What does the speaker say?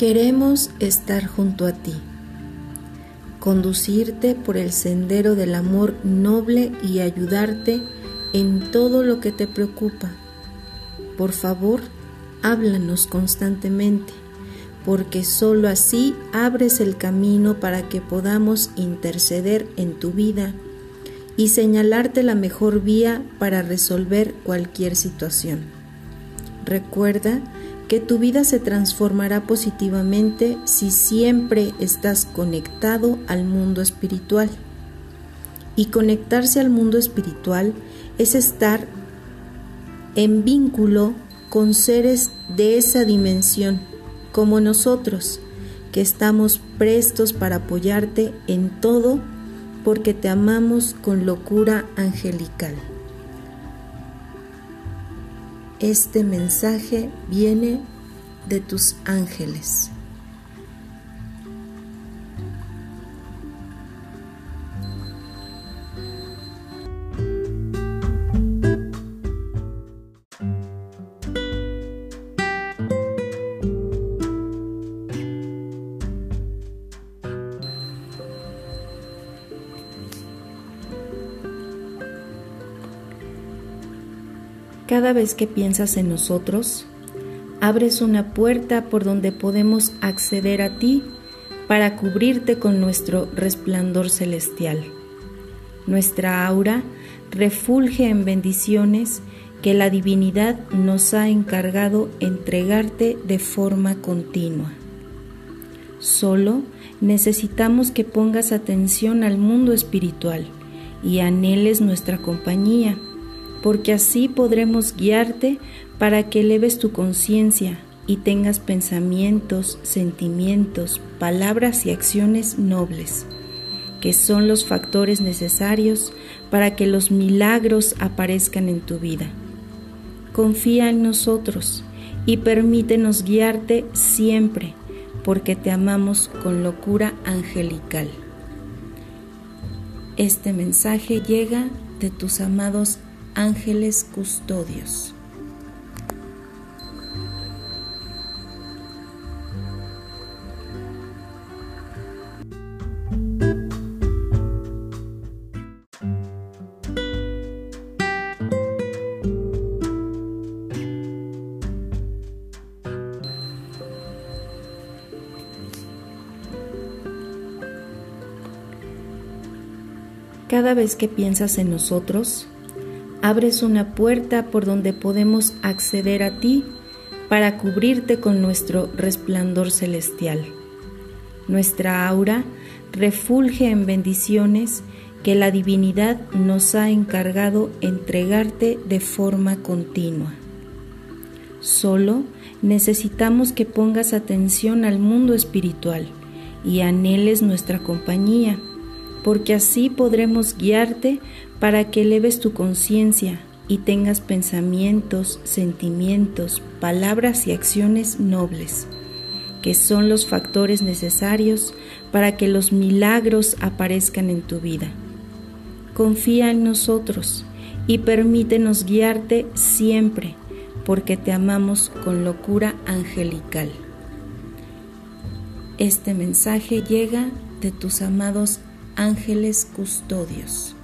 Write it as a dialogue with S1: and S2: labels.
S1: Queremos estar junto a ti, conducirte por el sendero del amor noble y ayudarte en todo lo que te preocupa. Por favor, háblanos constantemente, porque sólo así abres el camino para que podamos interceder en tu vida y señalarte la mejor vía para resolver cualquier situación. Recuerda que tu vida se transformará positivamente si siempre estás conectado al mundo espiritual. Y conectarse al mundo espiritual es estar en vínculo con seres de esa dimensión, como nosotros, que estamos prestos para apoyarte en todo porque te amamos con locura angelical. Este mensaje viene de tus ángeles. Cada vez que piensas en nosotros, abres una puerta por donde podemos acceder a ti para cubrirte con nuestro resplandor celestial. Nuestra aura refulge en bendiciones que la divinidad nos ha encargado entregarte de forma continua. Solo necesitamos que pongas atención al mundo espiritual y anheles nuestra compañía porque así podremos guiarte para que eleves tu conciencia y tengas pensamientos, sentimientos, palabras y acciones nobles, que son los factores necesarios para que los milagros aparezcan en tu vida. Confía en nosotros y permítenos guiarte siempre, porque te amamos con locura angelical. Este mensaje llega de tus amados ángeles custodios. Cada vez que piensas en nosotros, abres una puerta por donde podemos acceder a ti para cubrirte con nuestro resplandor celestial. Nuestra aura refulge en bendiciones que la divinidad nos ha encargado entregarte de forma continua. Solo necesitamos que pongas atención al mundo espiritual y anheles nuestra compañía porque así podremos guiarte para que eleves tu conciencia y tengas pensamientos, sentimientos, palabras y acciones nobles, que son los factores necesarios para que los milagros aparezcan en tu vida. Confía en nosotros y permítenos guiarte siempre, porque te amamos con locura angelical. Este mensaje llega de tus amados ángeles custodios.